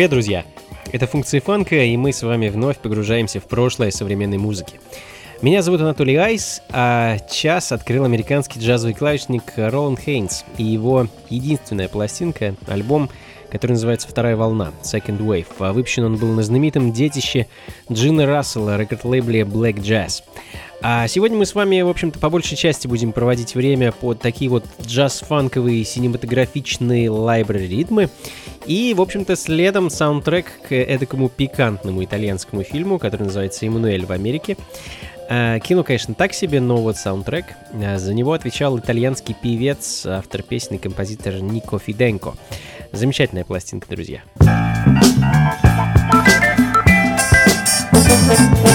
Привет, друзья! Это функции фанка, и мы с вами вновь погружаемся в прошлое современной музыки. Меня зовут Анатолий Айс, а час открыл американский джазовый клавишник Роланд Хейнс и его единственная пластинка, альбом, который называется «Вторая волна» Second Wave. А выпущен он был на знаменитом детище Джина Рассела, рекорд-лейбле Black Jazz. А сегодня мы с вами, в общем-то, по большей части будем проводить время под такие вот джаз-фанковые синематографичные лайбрери-ритмы. И, в общем-то, следом саундтрек к эдакому пикантному итальянскому фильму, который называется «Эммануэль в Америке». А, кино, конечно, так себе, но вот саундтрек. А, за него отвечал итальянский певец, автор песни композитор Нико Фиденко. Замечательная пластинка, друзья. Thank you.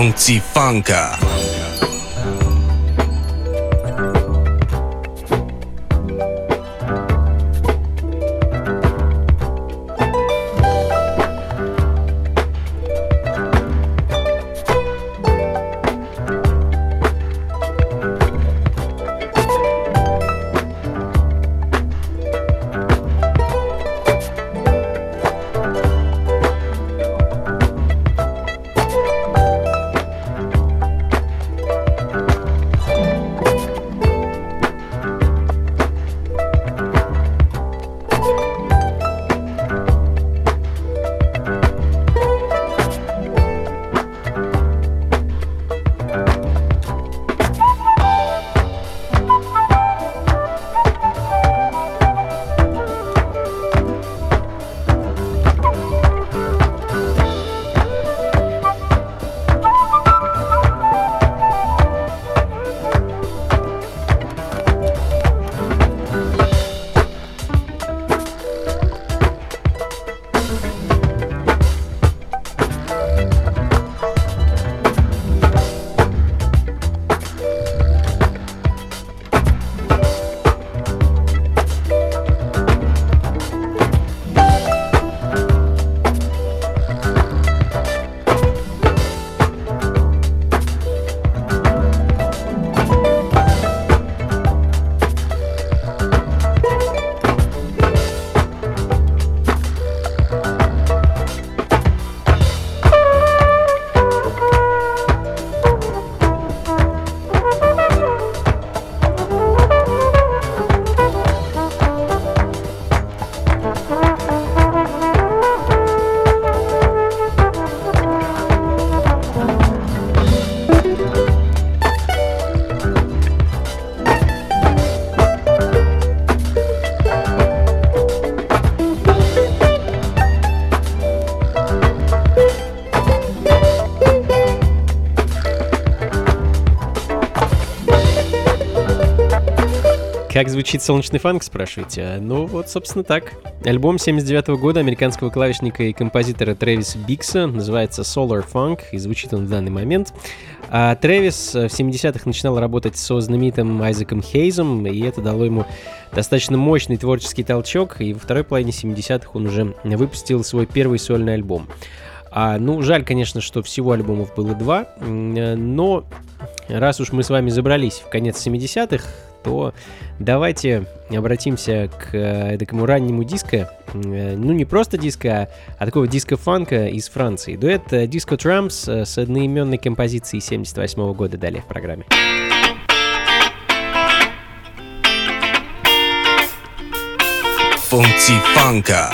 Unti Funka。Как звучит солнечный фанк, спрашиваете? Ну вот, собственно, так. Альбом 79 -го года американского клавишника и композитора Трэвиса Бикса называется Solar Funk, и звучит он в данный момент. А Трэвис в 70-х начинал работать со знаменитым Айзеком Хейзом, и это дало ему достаточно мощный творческий толчок, и во второй половине 70-х он уже выпустил свой первый сольный альбом. А, ну, жаль, конечно, что всего альбомов было два, но раз уж мы с вами забрались в конец 70-х, то давайте обратимся к э, такому раннему диско. Э, ну, не просто диско, а такого диско-фанка из Франции. Дуэт э, Disco Trumps с одноименной композицией 78 года далее в программе. Функции фанка.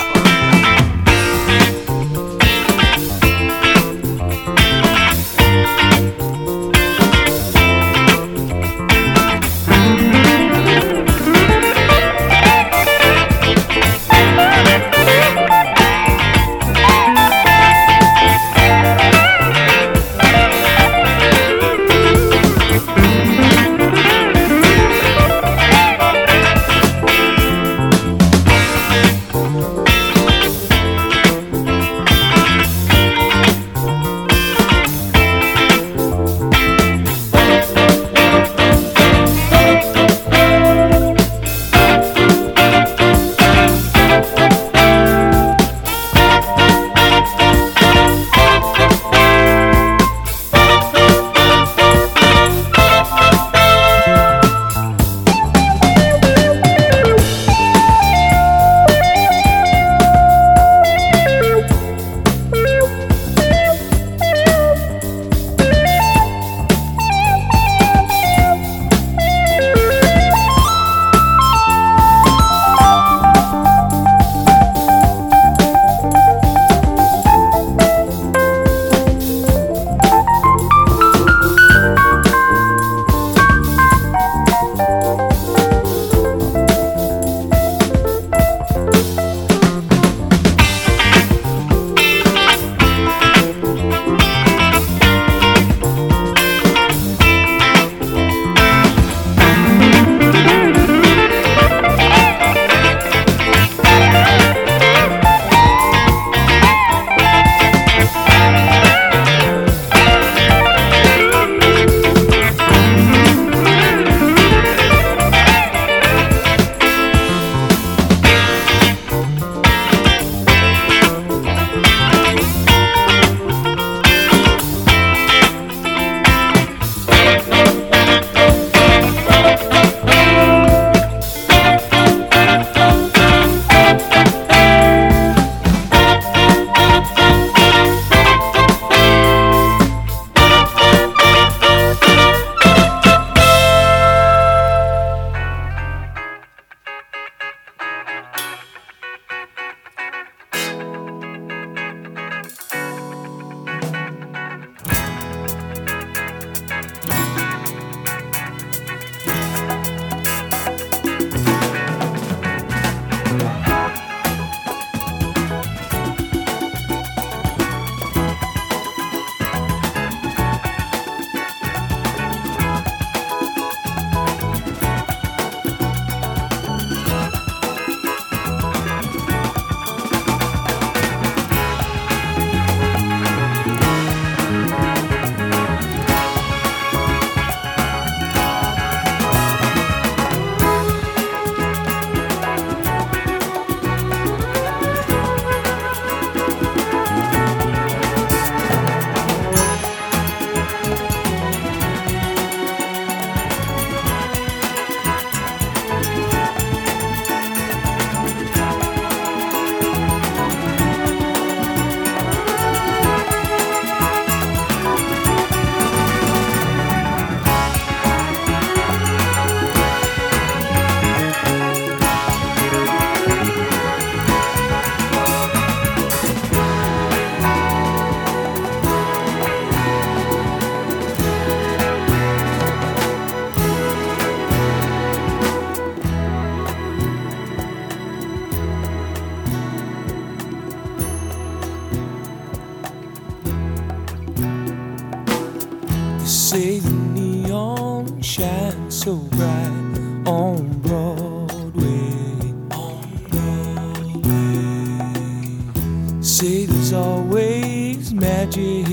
say there's always magic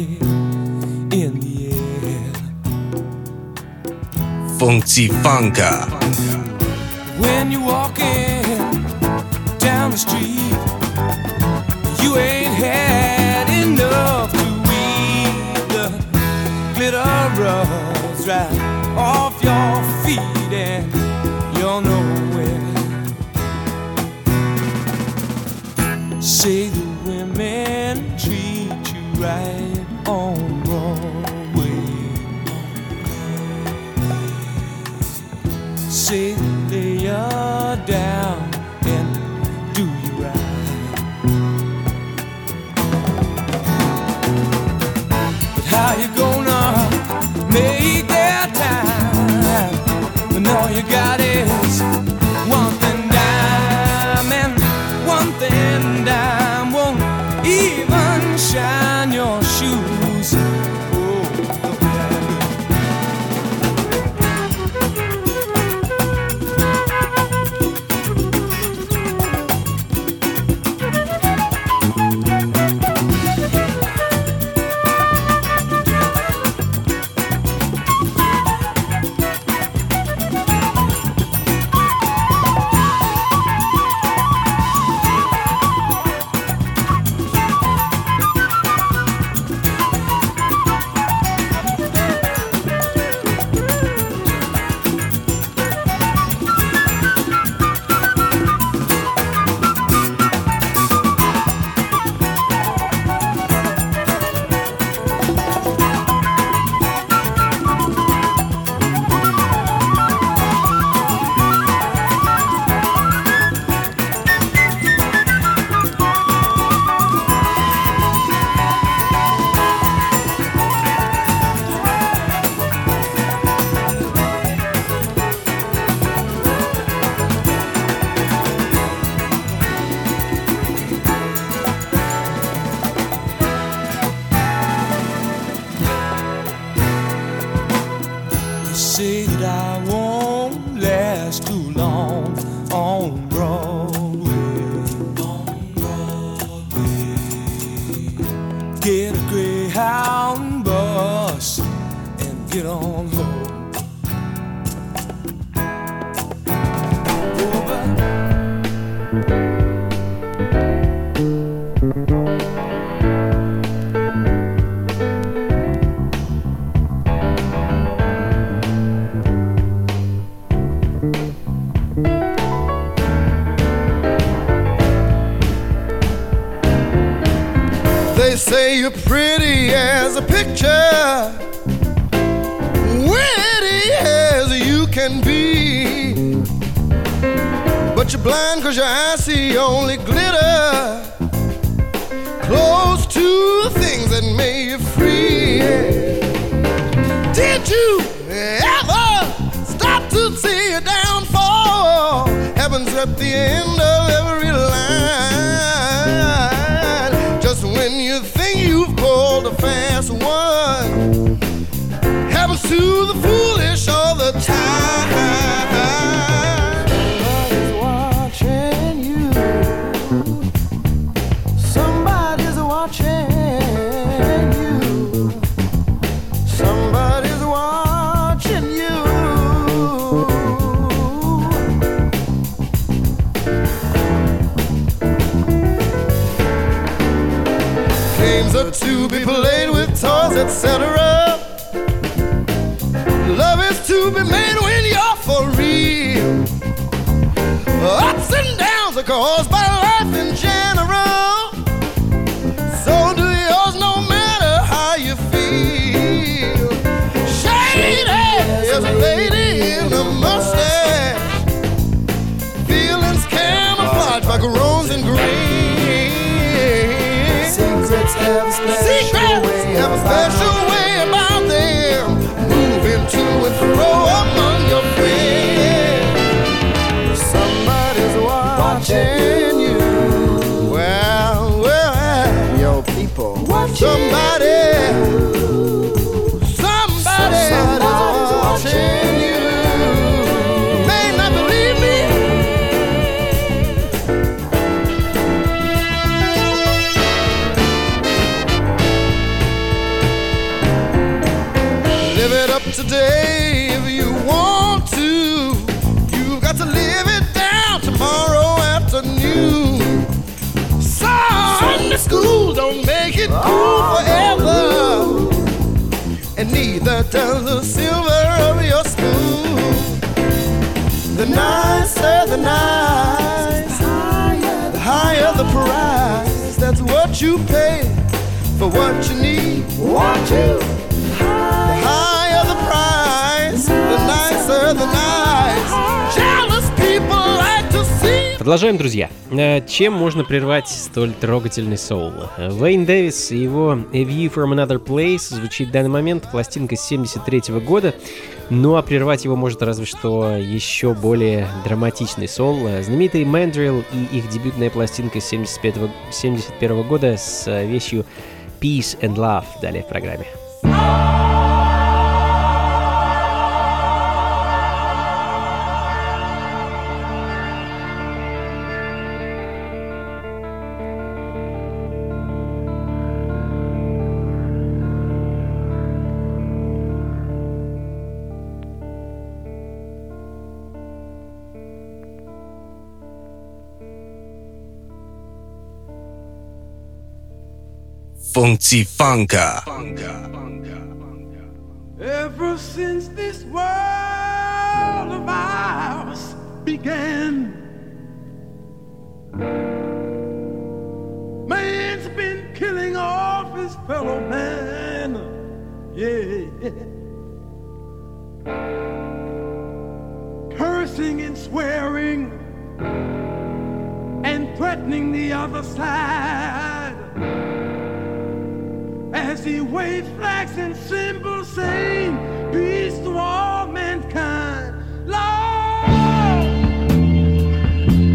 in the air. Funky Funka. When you're walking down the street, you ain't had enough to eat. the glitter rubs right off your feet, and you're nowhere. Say Продолжаем, друзья. Э, Чем можно прервать столь трогательный соул? Вейн Дэвис и его A View from Another Place звучит в данный момент, пластинка 73 года. Ну а прервать его может разве что еще более драматичный сол. Знаменитый Mandrill и их дебютная пластинка 75 71 года с э, вещью Peace and Love далее в программе. Funky Funka. Ever since this world of ours began, man's been killing off his fellow man. Yeah. Cursing and swearing and threatening the other side as he waved flags and symbols saying peace to all mankind. Lord,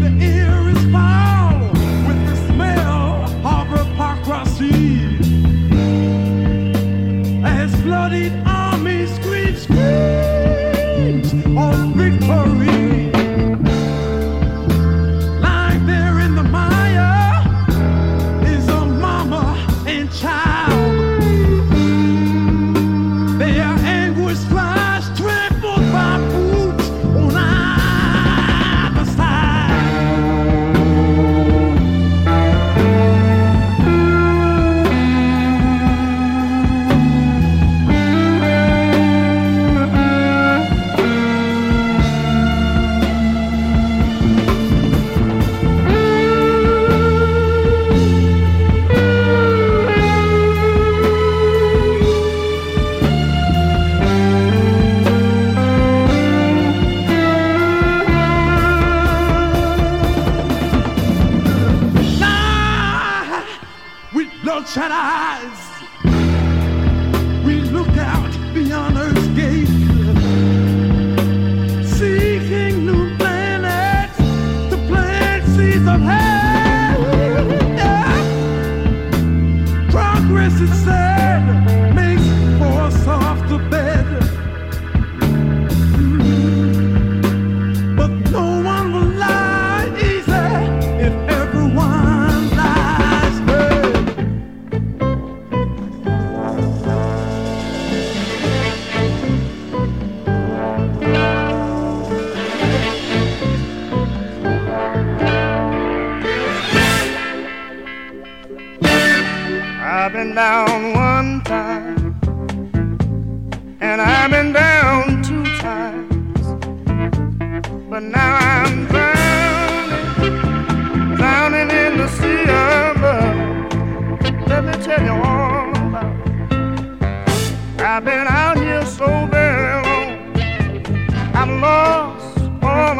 the air is foul with the smell of hypocrisy as bloodied armies scream screams of victory.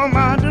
mama, my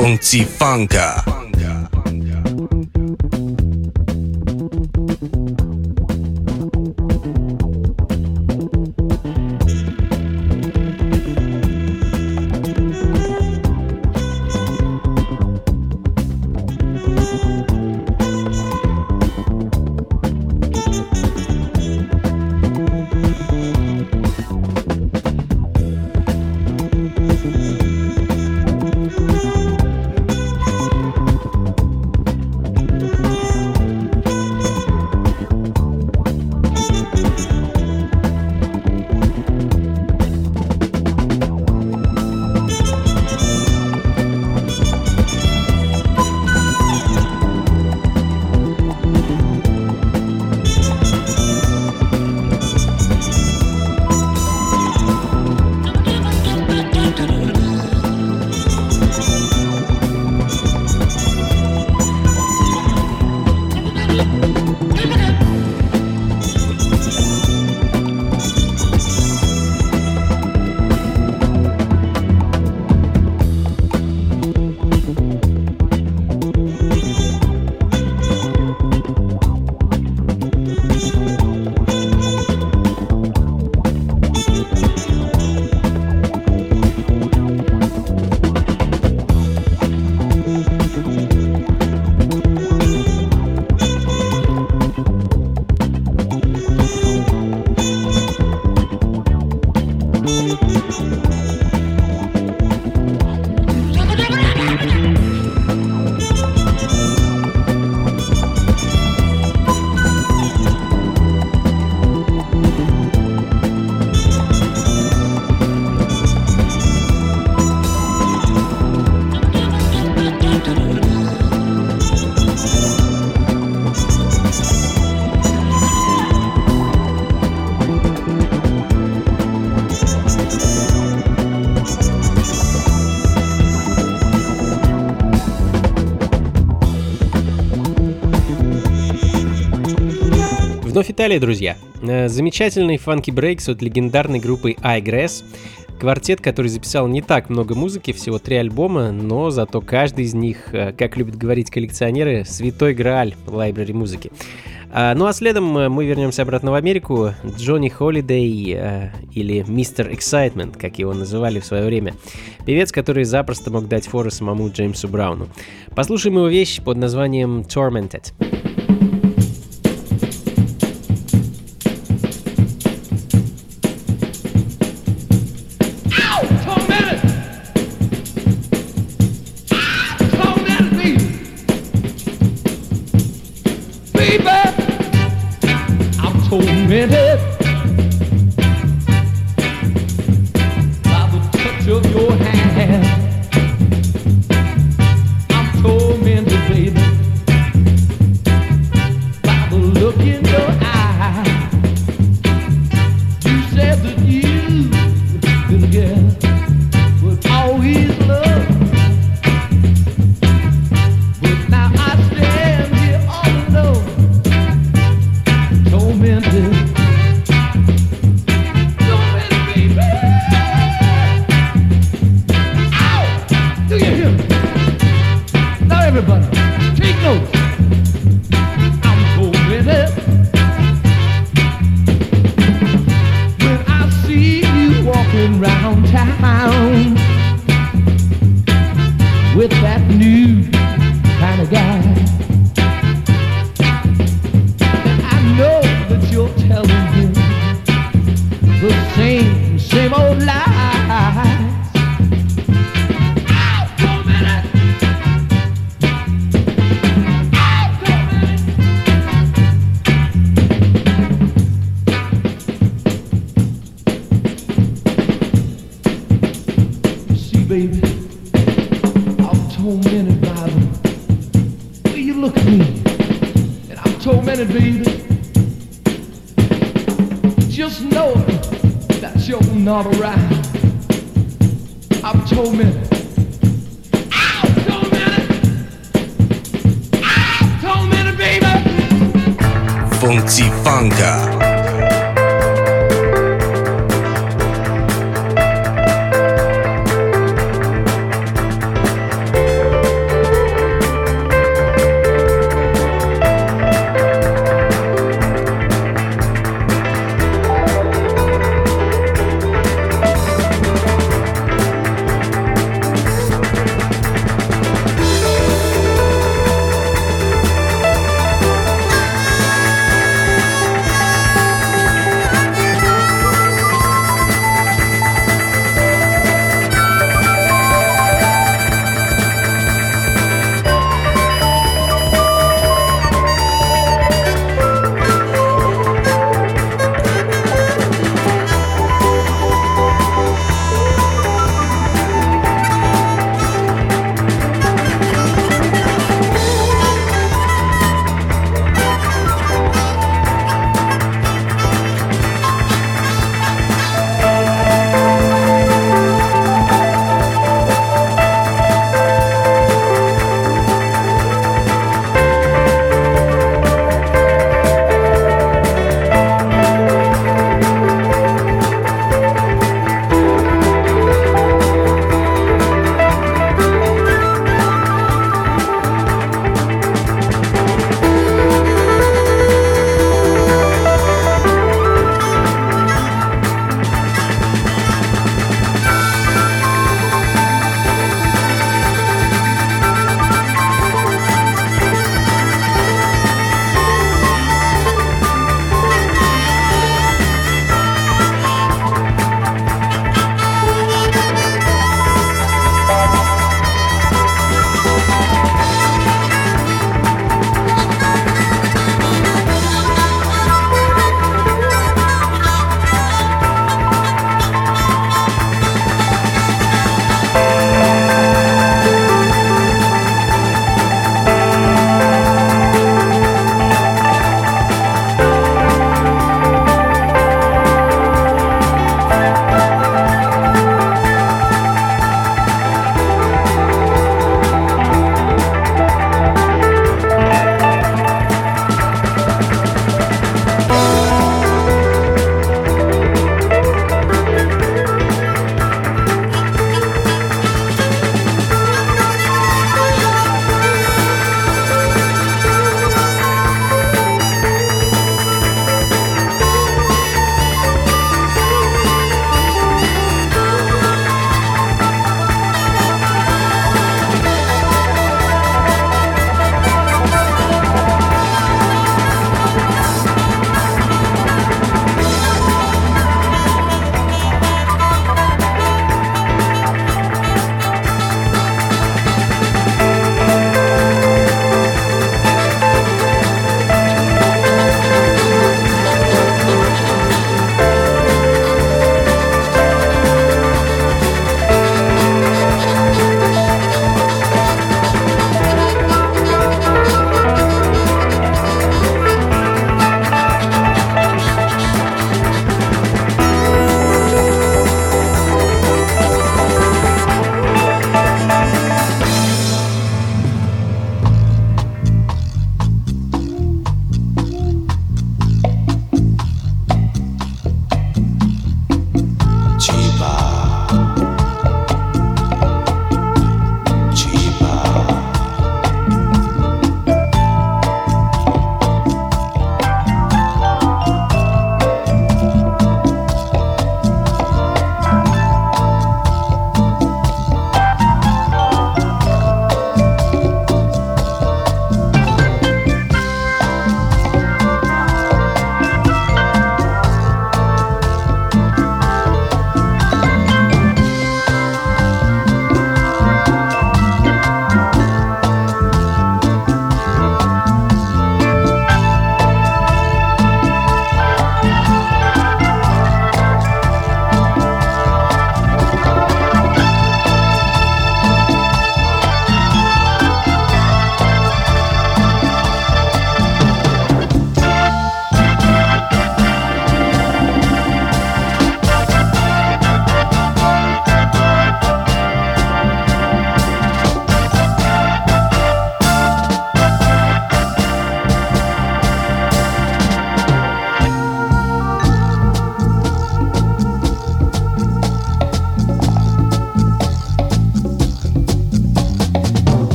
モン放ー。Италия, друзья. Э, Замечательный фанки брейкс от легендарной группы iGrass. Квартет, который записал не так много музыки, всего три альбома, но зато каждый из них, э, как любят говорить коллекционеры, святой грааль лайбрари музыки. А, Ну а следом э, мы вернемся обратно в Америку. Джонни Холидей или Мистер Excitement, как его называли в свое время. Певец, который запросто мог дать форы самому Джеймсу Брауну. Послушаем его вещь под названием. Tormented.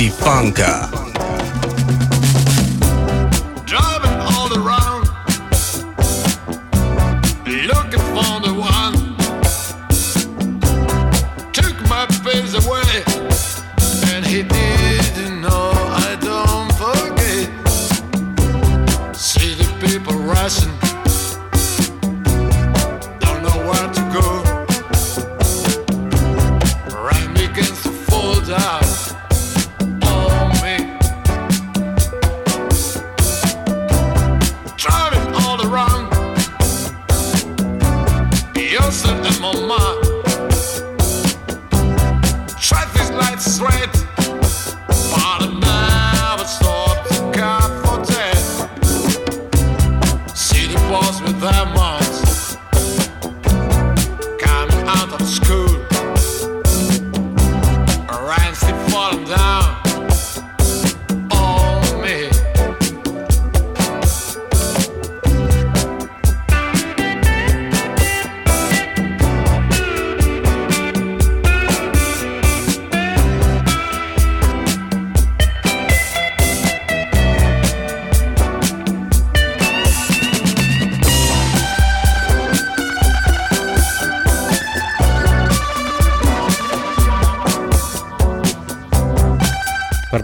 Sifanka. Dios on my momento.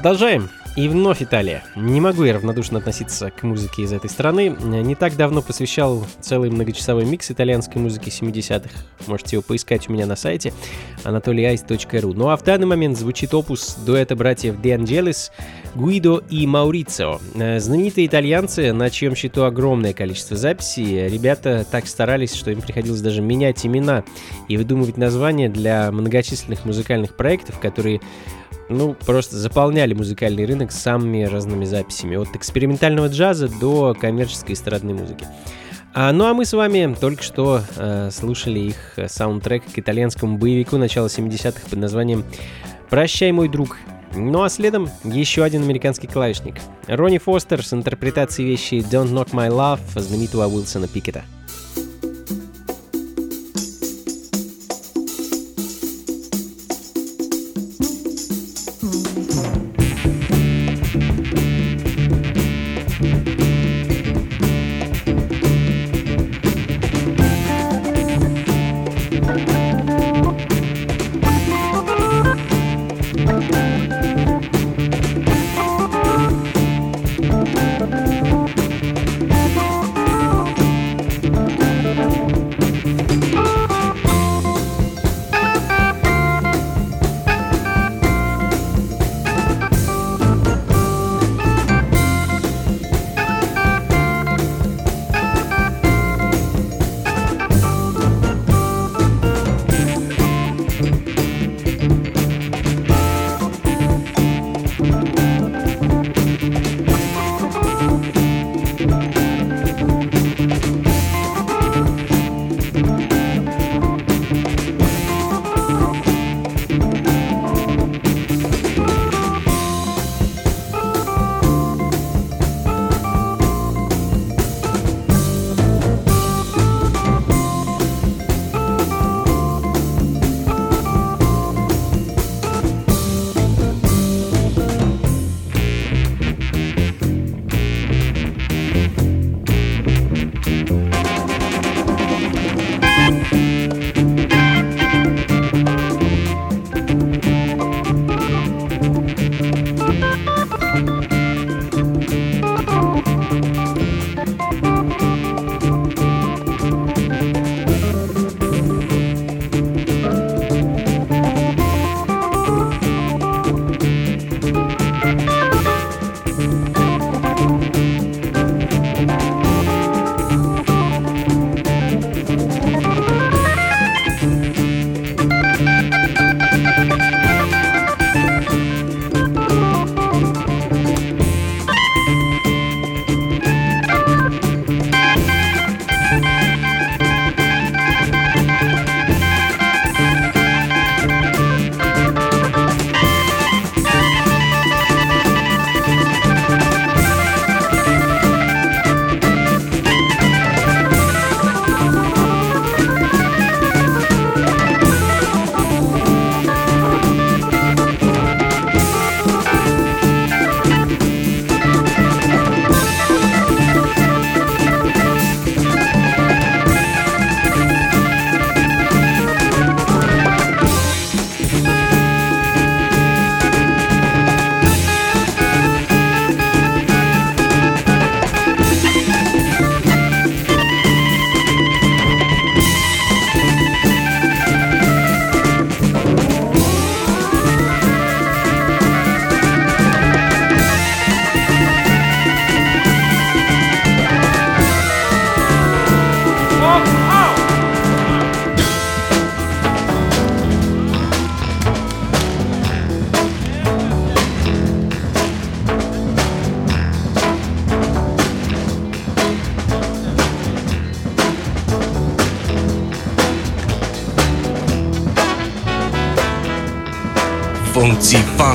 Продолжаем. И вновь Италия. Не могу я равнодушно относиться к музыке из этой страны. Не так давно посвящал целый многочасовой микс итальянской музыки 70-х. Можете его поискать у меня на сайте anatolyice.ru. Ну а в данный момент звучит опус дуэта братьев De Angelis, Гуидо и Маурицио. Э, Знаменитые итальянцы, на чьем счету огромное количество записей. Ребята так старались, что им приходилось даже менять имена и выдумывать названия для многочисленных музыкальных проектов, которые ну, просто заполняли музыкальный рынок самыми разными записями. От экспериментального джаза до коммерческой эстрадной музыки. А, ну а мы с вами только что э, слушали их э, саундтрек к итальянскому боевику начала 70-х под названием «Прощай, мой друг». Ну а следом еще один американский клавишник. Ронни Фостер с интерпретацией вещи «Don't Knock My Love» знаменитого Уилсона Пикета.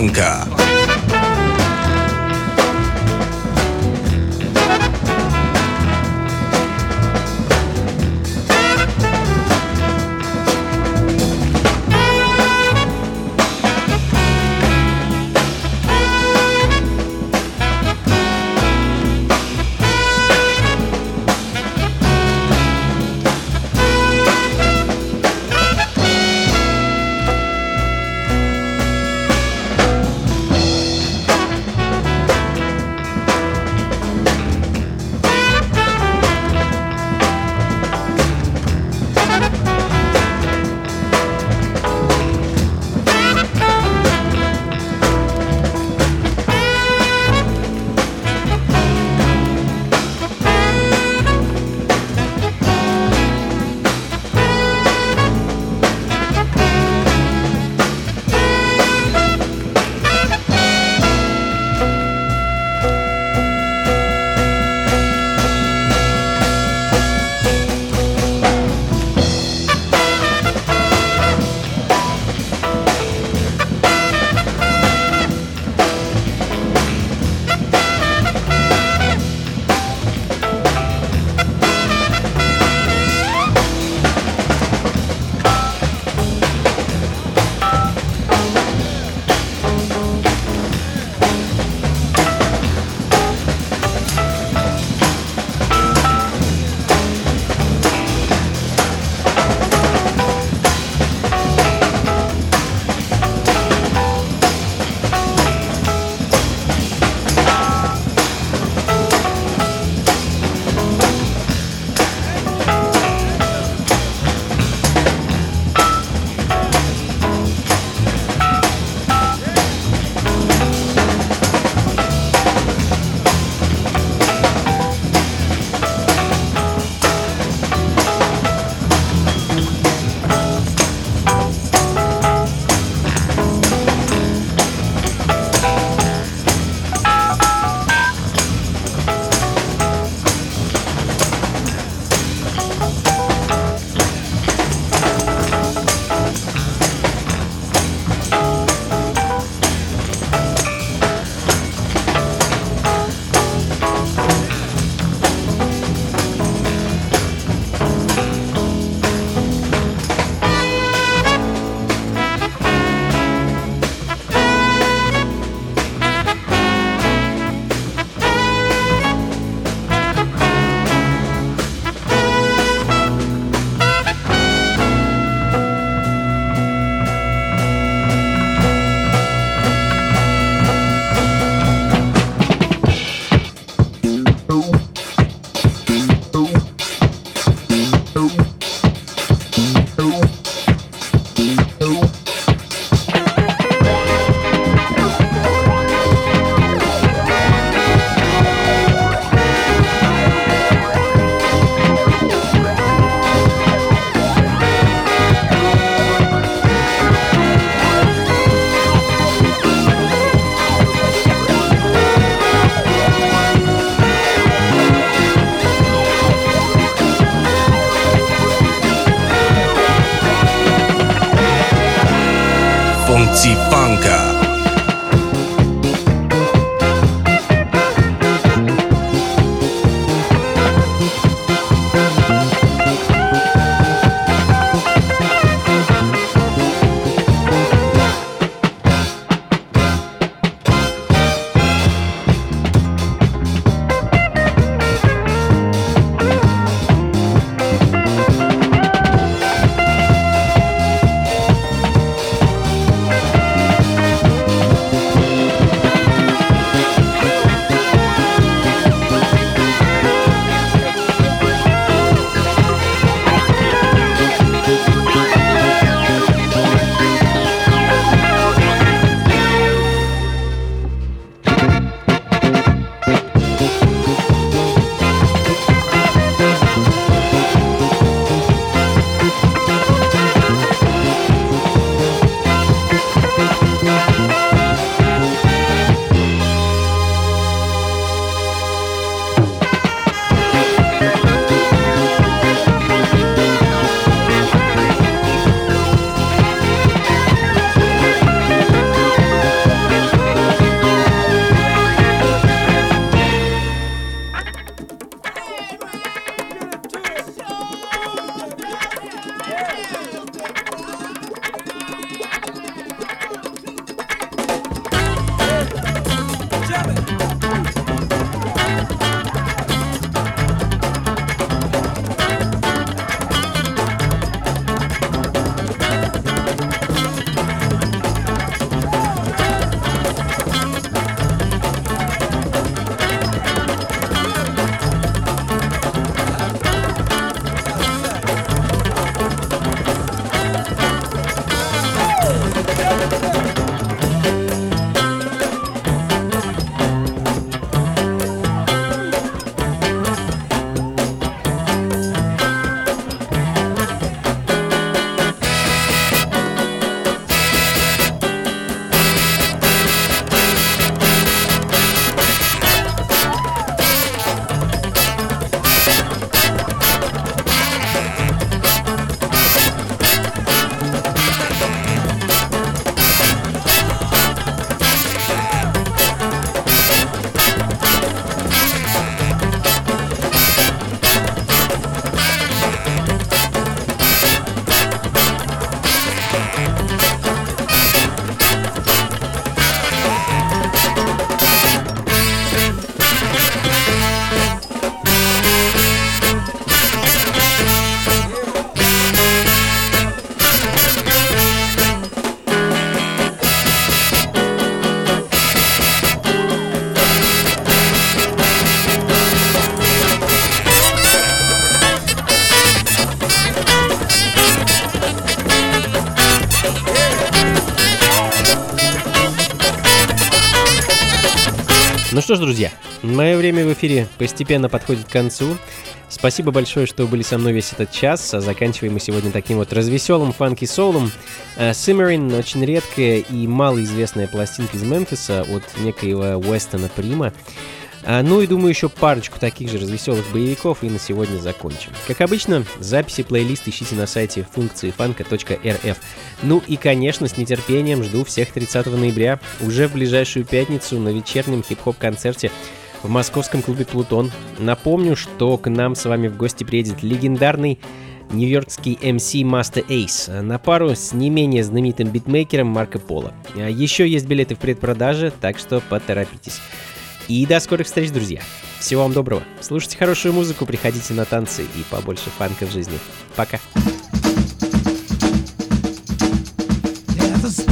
Bangka. Эфире постепенно подходит к концу. Спасибо большое, что были со мной весь этот час. А заканчиваем мы сегодня таким вот развеселым фанки-соулом. Симмерин очень редкая и малоизвестная пластинка из Мемфиса от некоего Уэстона Прима. А, ну и думаю, еще парочку таких же развеселых боевиков и на сегодня закончим. Как обычно, записи плейлист ищите на сайте функции фанка.рф. Ну и, конечно, с нетерпением жду всех 30 ноября, уже в ближайшую пятницу на вечернем хип-хоп-концерте в московском клубе «Плутон». Напомню, что к нам с вами в гости приедет легендарный нью-йоркский MC Master Ace на пару с не менее знаменитым битмейкером Марко Поло. А еще есть билеты в предпродаже, так что поторопитесь. И до скорых встреч, друзья. Всего вам доброго. Слушайте хорошую музыку, приходите на танцы и побольше фанка в жизни. Пока. There's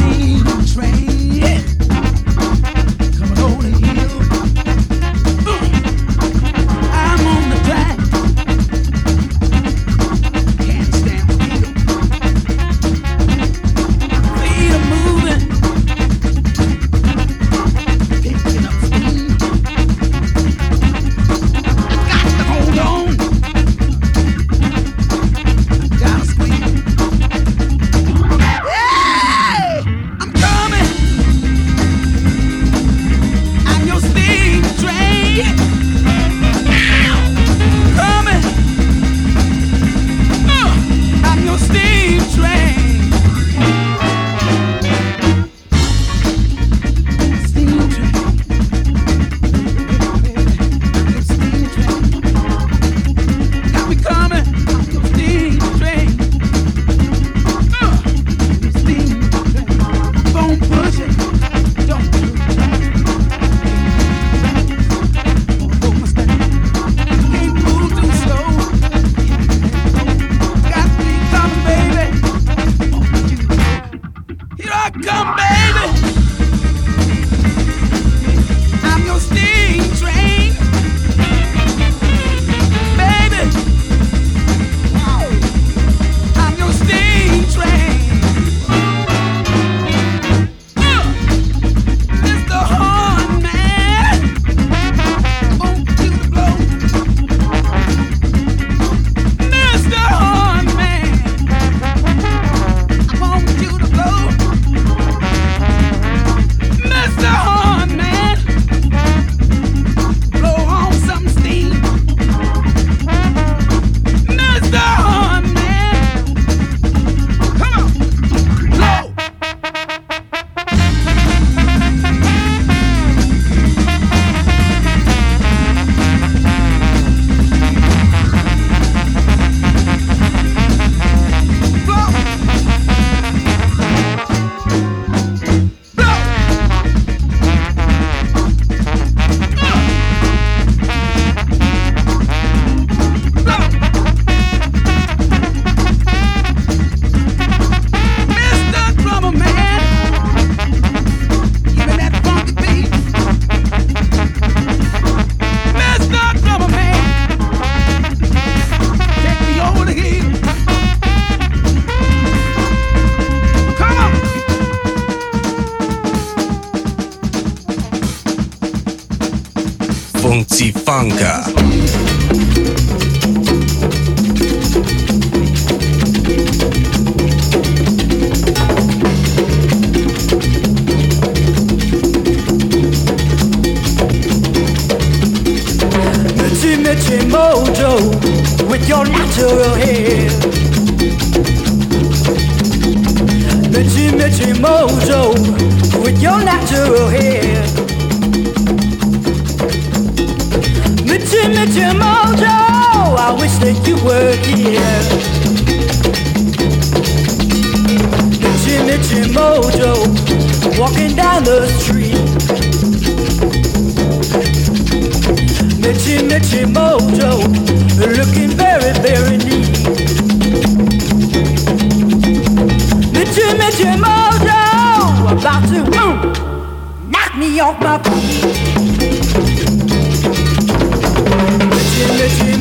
about to mm, knock me off my feet.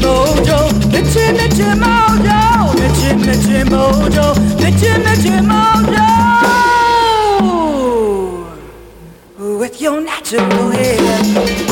Mojo, Mojo, Mojo, Mojo, with your natural hair.